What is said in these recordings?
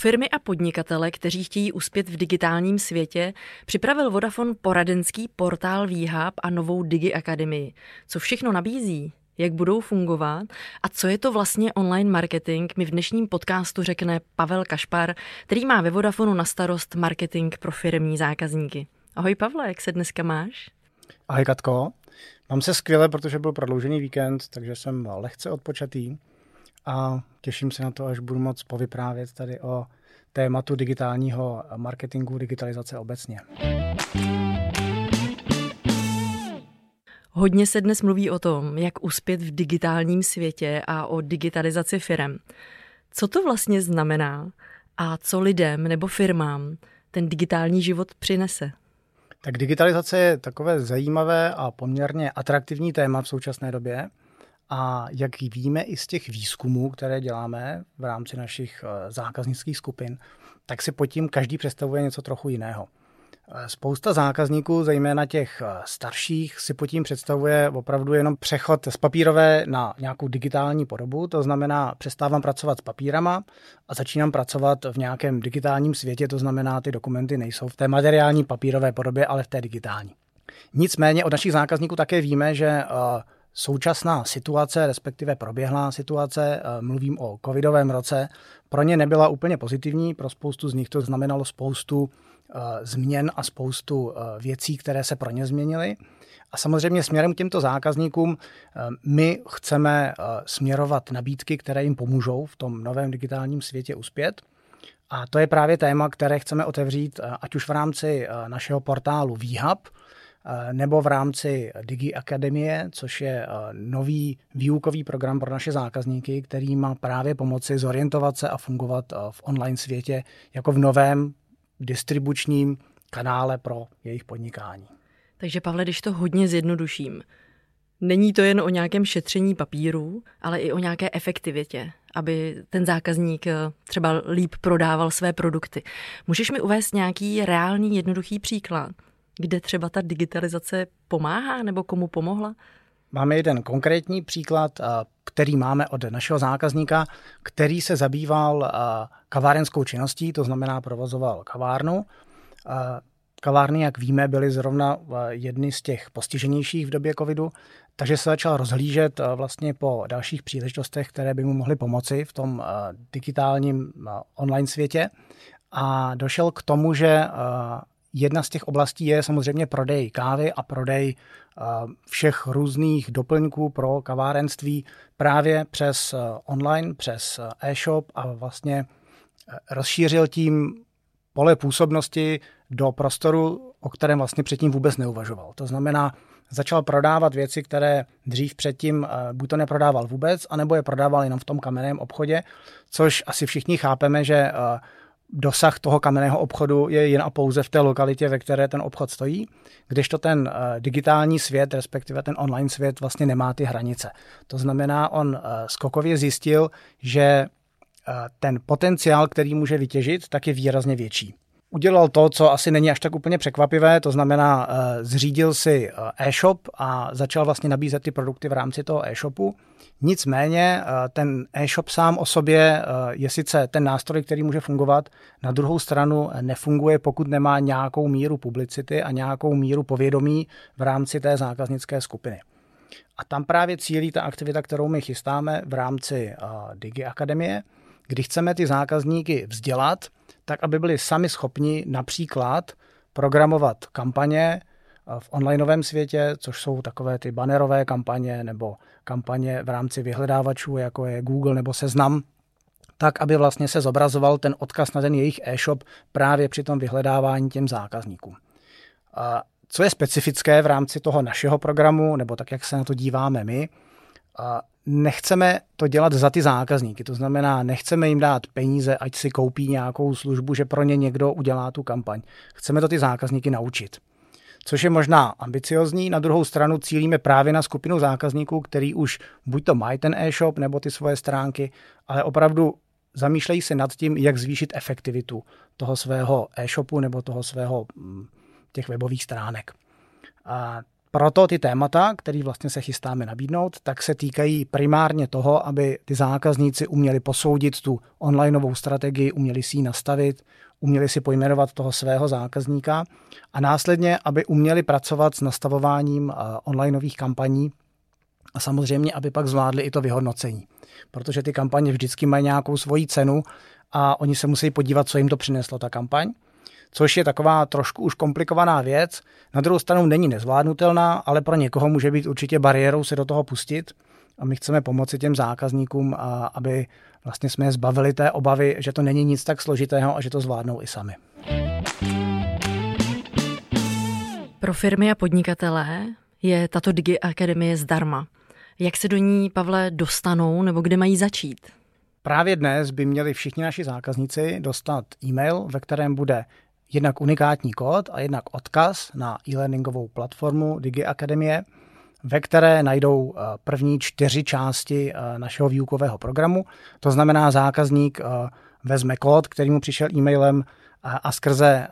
Firmy a podnikatele, kteří chtějí uspět v digitálním světě, připravil Vodafone poradenský portál VHub a novou Digi Akademii. Co všechno nabízí? jak budou fungovat a co je to vlastně online marketing, mi v dnešním podcastu řekne Pavel Kašpar, který má ve Vodafonu na starost marketing pro firmní zákazníky. Ahoj Pavle, jak se dneska máš? Ahoj Katko, mám se skvěle, protože byl prodloužený víkend, takže jsem lehce odpočatý a těším se na to, až budu moc povyprávět tady o tématu digitálního marketingu, digitalizace obecně. Hodně se dnes mluví o tom, jak uspět v digitálním světě a o digitalizaci firm. Co to vlastně znamená a co lidem nebo firmám ten digitální život přinese? Tak digitalizace je takové zajímavé a poměrně atraktivní téma v současné době. A jak víme i z těch výzkumů, které děláme v rámci našich eh, zákaznických skupin, tak si pod tím každý představuje něco trochu jiného. Spousta zákazníků, zejména těch eh, starších, si pod tím představuje opravdu jenom přechod z papírové na nějakou digitální podobu. To znamená, přestávám pracovat s papírama a začínám pracovat v nějakém digitálním světě. To znamená, ty dokumenty nejsou v té materiální papírové podobě, ale v té digitální. Nicméně od našich zákazníků také víme, že eh, současná situace, respektive proběhlá situace, eh, mluvím o covidovém roce, pro ně nebyla úplně pozitivní, pro spoustu z nich to znamenalo spoustu Eh, změn a spoustu eh, věcí, které se pro ně změnily. A samozřejmě směrem k těmto zákazníkům my chceme směrovat nabídky, které jim pomůžou v tom novém digitálním světě uspět. A to je právě téma, které chceme otevřít, ať už v rámci našeho portálu VHub, nebo v rámci Digi Akademie, což je nový výukový program pro naše zákazníky, který má právě pomoci zorientovat se a fungovat v online světě jako v novém distribučním kanále pro jejich podnikání. Takže Pavle, když to hodně zjednoduším, není to jen o nějakém šetření papíru, ale i o nějaké efektivitě, aby ten zákazník eh, třeba líp prodával své produkty. Můžeš mi uvést nějaký reálný, jednoduchý příklad, kde třeba ta digitalizace pomáhá nebo komu pomohla? Máme jeden konkrétní příklad, který máme od našeho zákazníka, který se zabýval kavárenskou činností, to znamená provozoval kavárnu. Kavárny, jak víme, byly zrovna jedny z těch postiženějších v době covidu, takže se začal rozhlížet vlastně po dalších příležitostech, které by mu mohly pomoci v tom digitálním online světě. A došel k tomu, že Jedna z těch oblastí je samozřejmě prodej kávy a prodej eh, všech různých doplňků pro kavárenství právě přes eh, online, přes eh, e-shop a vlastně rozšířil tím pole působnosti do prostoru, o kterém vlastně předtím vůbec neuvažoval. To znamená, začal prodávat věci, které dřív předtím buď to neprodával vůbec, anebo je prodával jenom v tom kamenném obchodě, což asi všichni chápeme, že dosah toho kamenného obchodu je jen a pouze v té lokalitě, ve které ten obchod stojí, kdežto ten uh, digitální svět, respektive ten online svět vlastně nemá ty hranice. To znamená, on uh, skokově zjistil, že uh, ten potenciál, který může vytěžit, tak je výrazně větší. Udělal to, co asi není až tak úplně překvapivé, to znamená, zřídil si e-shop a začal vlastně nabízet ty produkty v rámci toho e-shopu Nicméně eh, ten e-shop sám o sobě eh, je sice ten nástroj, který může fungovat, na druhou stranu nefunguje, pokud nemá nějakou míru publicity a nějakou míru povědomí v rámci té zákaznické skupiny. A tam právě cílí ta aktivita, kterou my chystáme v rámci eh, Digi Akademie, kdy chceme ty zákazníky vzdělat, tak aby byli sami schopni například programovat kampaně, v onlineovém světě, což jsou takové ty bannerové kampaně nebo kampaně v rámci vyhledávačů, jako je Google nebo Seznam, tak, aby vlastně se zobrazoval ten odkaz na ten jejich e-shop právě při tom vyhledávání těm zákazníkům. A co je specifické v rámci toho našeho programu, nebo tak, jak se na to díváme my, nechceme to dělat za ty zákazníky. To znamená, nechceme jim dát peníze, ať si koupí nějakou službu, že pro ně někdo udělá tu kampaň. Chceme to ty zákazníky naučit. což je možná ambiciozní. Na druhou stranu cílíme právě na skupinu zákazníků, který už buď to mají ten e-shop nebo ty svoje stránky, ale opravdu zamýšlejí se nad tím, jak zvýšit efektivitu toho svého e-shopu nebo toho svého mm, těch webových stránek. A proto ty témata, které vlastně se chystáme nabídnout, tak se týkají primárně toho, aby ty zákazníci uměli posoudit tu onlineovou strategii, uměli si ji nastavit, uměli si pojmenovat toho svého zákazníka a následně, aby uměli pracovat s nastavováním onlineových kampaní a samozřejmě, aby pak zvládli i to vyhodnocení. Protože ty kampaně vždycky mají nějakou svoji cenu a oni se musí podívat, co jim to přineslo, ta kampaň což je taková trošku už komplikovaná věc. Na druhou stranu není nezvládnutelná, ale pro někoho může být určitě bariérou se do toho pustit. A my chceme pomoci těm zákazníkům, a aby vlastně jsme je zbavili té obavy, že to není nic tak složitého a že to zvládnou i sami. Pro firmy a podnikatele je tato Digi Akademie zdarma. Jak se do ní, Pavle, dostanou nebo kde mají začít? Právě dnes by měli všichni naši zákazníci dostat e-mail, ve kterém bude jednak unikátní kód a jednak odkaz na e-learningovou platformu Digi Akademie, ve které najdou eh, první čtyři části eh, našeho výukového programu. To znamená, zákazník eh, vezme kód, který mu přišel e-mailem a skrze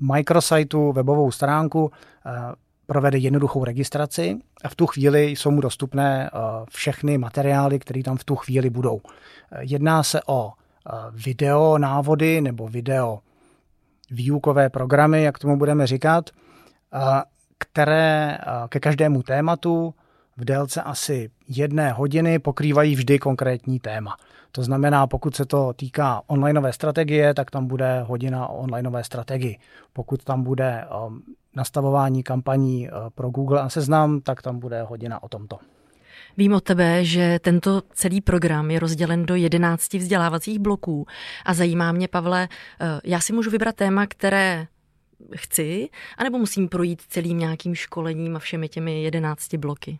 micrositeu, webovou stránku, provede jednoduchou registraci a v tu chvíli jsou mu dostupné všechny materiály, které tam v tu chvíli budou. Jedná se o video návody nebo video výukové programy, jak tomu budeme říkat, které ke každému tématu v délce asi jedné hodiny pokrývají vždy konkrétní téma. To znamená, pokud se to týká onlineové strategie, tak tam bude hodina o onlineové strategii. Pokud tam bude um, nastavování kampaní uh, pro Google a seznam, tak tam bude hodina o tomto. Vím od tebe, že tento celý program je rozdělen do 11 vzdělávacích bloků a zajímá mě, Pavle, eh, já si můžu vybrat téma, které chci, anebo musím projít celým nějakým školením a všemi těmi 11 bloky?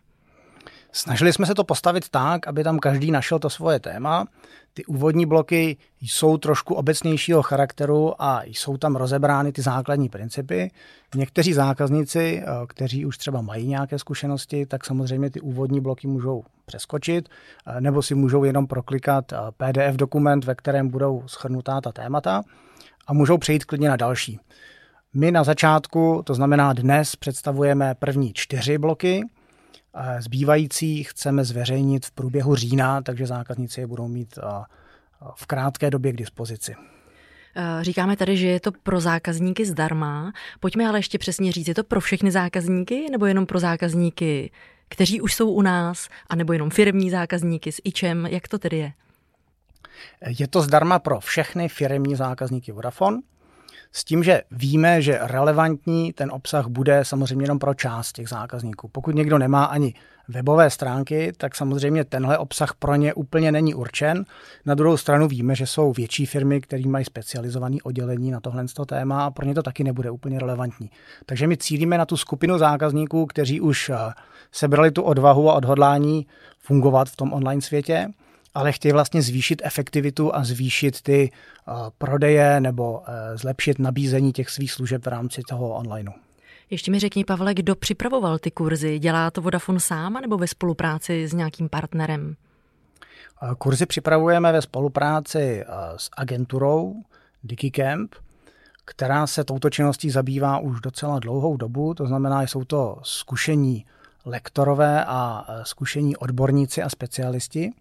Snažili jsme se to postavit tak, aby tam každý našel to svoje téma. Ty úvodní bloky jsou trošku obecnějšího charakteru a jsou tam rozebrány ty základní principy. Někteří zákazníci, eh, kteří už třeba mají nějaké zkušenosti, tak samozřejmě ty úvodní bloky můžou přeskočit, eh, nebo si můžou jenom proklikat eh, PDF dokument, ve kterém budou schrnutá ta témata a můžou přejít klidně na další. My na začátku, to znamená dnes, představujeme první čtyři bloky, Zbývající chceme zveřejnit v průběhu října, takže zákazníci je budou mít v krátké době k dispozici. Říkáme tady, že je to pro zákazníky zdarma. Pojďme ale ještě přesně říct, je to pro všechny zákazníky nebo jenom pro zákazníky, kteří už jsou u nás, anebo jenom firmní zákazníky s ičem? Jak to tedy je? Je to zdarma pro všechny firmní zákazníky Vodafone. S tím, že víme, že relevantní ten obsah bude samozřejmě jenom pro část těch zákazníků. Pokud někdo nemá ani webové stránky, tak samozřejmě tenhle obsah pro ně úplně není určen. Na druhou stranu víme, že jsou větší firmy, které mají specializované oddělení na tohle téma a pro ně to taky nebude úplně relevantní. Takže my cílíme na tu skupinu zákazníků, kteří už eh, sebrali tu odvahu a odhodlání fungovat v tom online světě ale chtějí vlastně zvýšit efektivitu a zvýšit ty uh, prodeje nebo uh, zlepšit nabízení těch svých služeb v rámci toho onlineu. Ještě mi řekni, Pavle, kdo připravoval ty kurzy? Dělá to Vodafone sám nebo ve spolupráci s nějakým partnerem? Kurzy připravujeme ve spolupráci s agenturou DigiCamp, která se touto činností zabývá už docela dlouhou dobu. To znamená, že jsou to zkušení lektorové a zkušení odborníci a specialisti.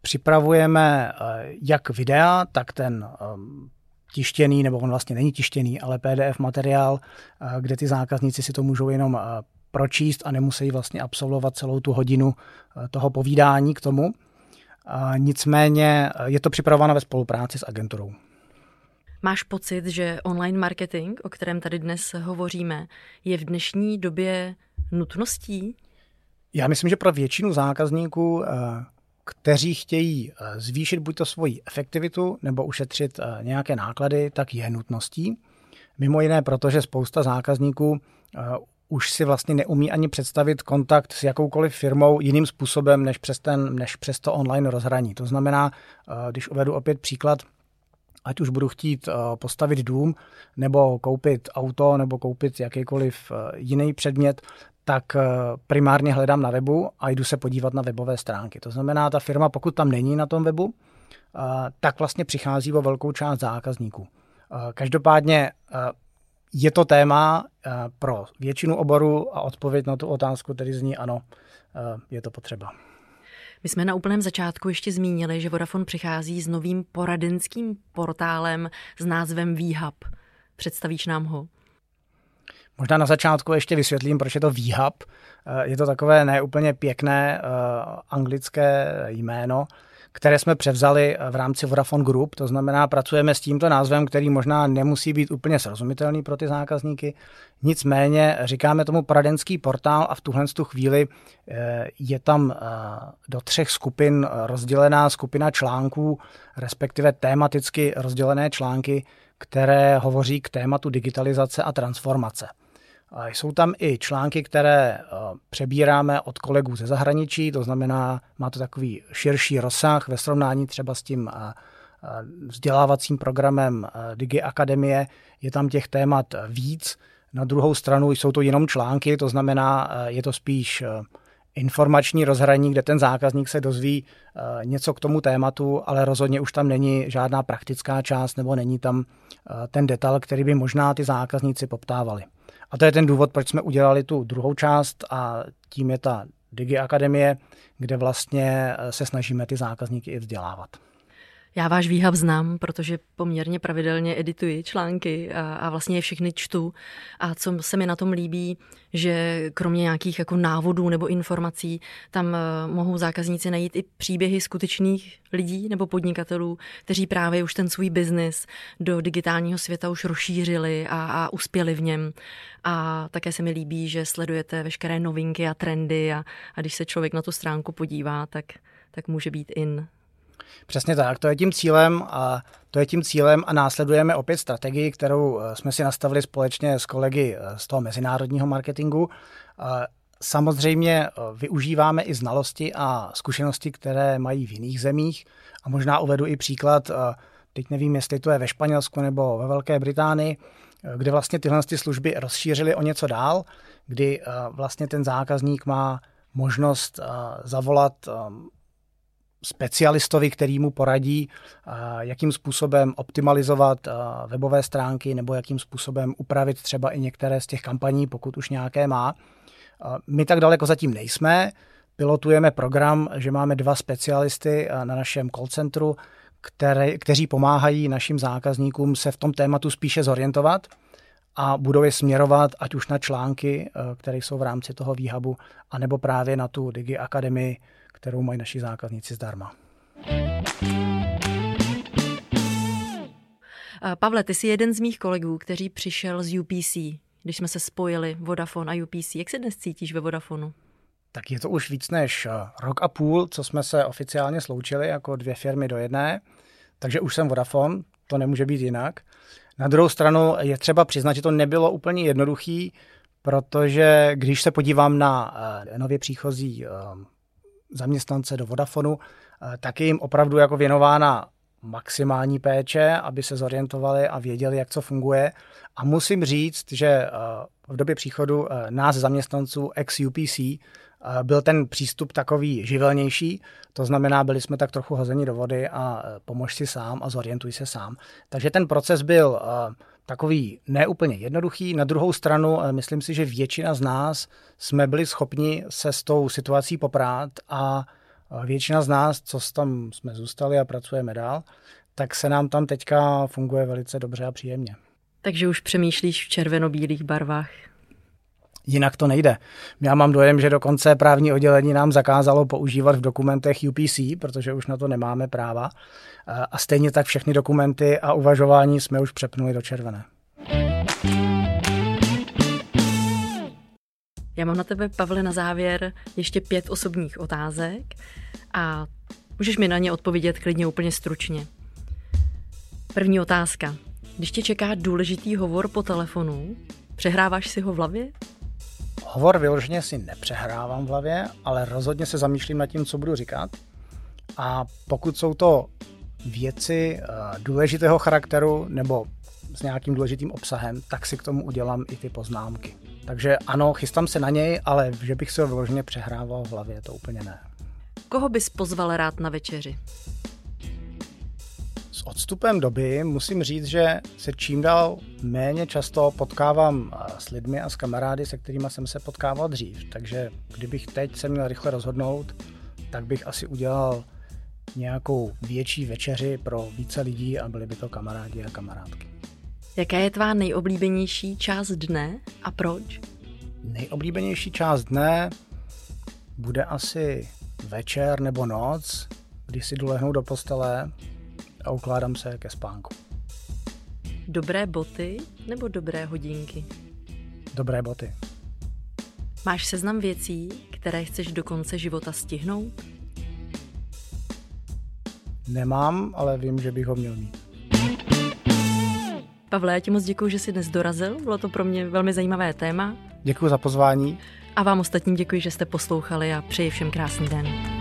Připravujeme eh, jak videa, tak ten ehm, tištěný, nebo on vlastně není tištěný, ale PDF materiál, eh, kde ty zákazníci si to můžou jenom eh, pročíst a nemusí vlastně absolvovat celou tu hodinu toho povídání k tomu. Nicméně je to připravováno ve spolupráci s agenturou. Máš pocit, že online marketing, o kterém tady dnes hovoříme, je v dnešní době nutností? Já myslím, že pro většinu zákazníků kteří chtějí eh, zvýšit buď to svoji efektivitu nebo ušetřit eh, nějaké náklady, tak je nutností. Mimo jiné, protože spousta zákazníků eh, už si vlastně neumí ani představit kontakt s jakoukoliv firmou jiným způsobem než přes, ten, než přes to online rozhraní. To znamená, když uvedu opět příklad, ať už budu chtít postavit dům, nebo koupit auto, nebo koupit jakýkoliv jiný předmět, tak primárně hledám na webu a jdu se podívat na webové stránky. To znamená, ta firma, pokud tam není na tom webu, tak vlastně přichází o velkou část zákazníků. Každopádně je to téma pro většinu oboru a odpověď na tu otázku tedy zní ano, je to potřeba. My jsme na úplném začátku ještě zmínili, že Vodafone přichází s novým poradenským portálem s názvem VHub. Představíš nám ho? Možná na začátku ještě vysvětlím, proč je to VHub. Je to takové neúplně pěkné anglické jméno, které jsme převzali v rámci Vodafone Group. To znamená, pracujeme s tímto názvem, který možná nemusí být úplně srozumitelný pro ty zákazníky. Nicméně říkáme tomu poradenský portál a v tuhle tu chvíli eh, je tam eh, do třech skupin rozdělená skupina článků, respektive tematicky rozdělené články, které hovoří k tématu digitalizace a transformace. Jsou tam i články, které eh, přebíráme od kolegů ze zahraničí, to znamená, má to takový širší rozsah ve srovnání třeba s tím eh, eh, vzdělávacím programem Digi Akademie. Je tam těch témat víc. Na druhou stranu jsou to jenom články, to znamená, je to spíš informační rozhraní, kde ten zákazník se dozví něco k tomu tématu, ale rozhodně už tam není žádná praktická část nebo není tam ten detail, který by možná ty zákazníci poptávali. A to je ten důvod, proč jsme udělali tu druhou část a tím je ta Digi Akademie, kde vlastně eh, se snažíme ty zákazníky i vzdělávat. Já váš výhab znám, protože poměrně pravidelně edituji články a, a vlastně je všechny čtu. A co se mi na tom líbí, že kromě nějakých jako návodů nebo informací, tam eh, mohou zákazníci najít i příběhy skutečných lidí nebo podnikatelů, kteří právě už ten svůj biznis do digitálního světa už rozšířili a, a uspěli v něm. A také se mi líbí, že sledujete veškeré novinky a trendy a, a když se člověk na tu stránku podívá, tak, tak může být in Přesně tak, to je tím cílem a to je tím cílem a následujeme opět strategii, kterou eh, jsme si nastavili společně s kolegy eh, z toho mezinárodního marketingu. Samozřejmě eh, využíváme i znalosti a zkušenosti, které mají v jiných zemích a možná uvedu i příklad, teď nevím, jestli to je ve Španělsku nebo ve Velké Británii, kde vlastně tyhle služby rozšířily o něco dál, kdy vlastně ten zákazník má možnost zavolat specialistovi, který mu poradí, jakým způsobem optimalizovat webové stránky nebo jakým způsobem upravit třeba i některé z těch kampaní, pokud už nějaké má. My tak daleko zatím nejsme. Pilotujeme program, že máme dva specialisty na našem call centru, které, kteří pomáhají našim zákazníkům se v tom tématu spíše zorientovat a budou je směrovat ať už na články, které jsou v rámci toho výhabu, anebo právě na tu Digi Akademii, kterou mají naši zákazníci zdarma. Pavle, ty jsi jeden z mých kolegů, kteří přišel z UPC, když jsme se spojili Vodafone a UPC. Jak se dnes cítíš ve Vodafonu? Tak je to už víc než eh, rok a půl, co jsme se oficiálně sloučili jako dvě firmy do jedné, takže už jsem Vodafone, to nemůže být jinak. Na druhou stranu je třeba přiznat, že to nebylo úplně jednoduchý, protože když se podívám na eh, nově příchozí eh, zaměstnance do Vodafonu, eh, tak je jim opravdu jako věnována maximální péče, aby se zorientovali a věděli, jak co funguje. A musím říct, že v době příchodu nás zaměstnanců ex-UPC byl ten přístup takový živelnější, to znamená, byli jsme tak trochu hozeni do vody a pomož si sám a zorientuj se sám. Takže ten proces byl takový neúplně jednoduchý. Na druhou stranu, eh, myslím si, že většina z nás jsme byli schopni se s tou situací poprát a eh, většina z nás, co tam jsme zůstali a pracujeme dál, tak se nám tam teďka funguje velice dobře a příjemně. Takže už přemýšlíš v červeno-bílých barvách. Jinak to nejde. Já mám dojem, že dokonce právní oddělení nám zakázalo používat v dokumentech UPC, protože už na to nemáme práva. A stejně tak všechny dokumenty a uvažování jsme už přepnuli do červené. Já mám na tebe, Pavle, na závěr ještě pět osobních otázek a můžeš mi na ně odpovědět klidně úplně stručně. První otázka. Když tě čeká důležitý hovor po telefonu, přehráváš si ho v hlavě? Hovor vyloženě si nepřehrávám v hlavě, ale rozhodně se zamýšlím nad tím, co budu říkat. A pokud jsou to věci eh, důležitého charakteru nebo s nějakým důležitým obsahem, tak si k tomu udělám i ty poznámky. Takže ano, chystám se na něj, ale že bych se ho vyloženě přehrával v hlavě, to úplně ne. Koho bys pozval rád na večeři? S odstupem doby musím říct, že se čím dál méně často potkávám eh, s lidmi a s kamarády, se kterými jsem se potkával dřív. Takže kdybych teď se měl rychle rozhodnout, tak bych asi udělal nějakou větší večeři pro více lidí a byli by to kamarádi a kamarádky. Jaká je tvá nejoblíbenější část dne a proč? Nejoblíbenější část dne bude asi večer nebo noc, kdy si dolehnu do postele a ukládám se ke spánku. Dobré boty nebo dobré hodinky? Dobré boty. Máš seznam věcí, které chceš do konce života stihnout? Nemám, ale vím, že bych ho měl mít. Pavle, já ti moc děkuji, že jsi dnes dorazil. Bylo to pro mě velmi zajímavé téma. Děkuji za pozvání. A vám ostatním děkuji, že jste poslouchali a přeji všem krásný den.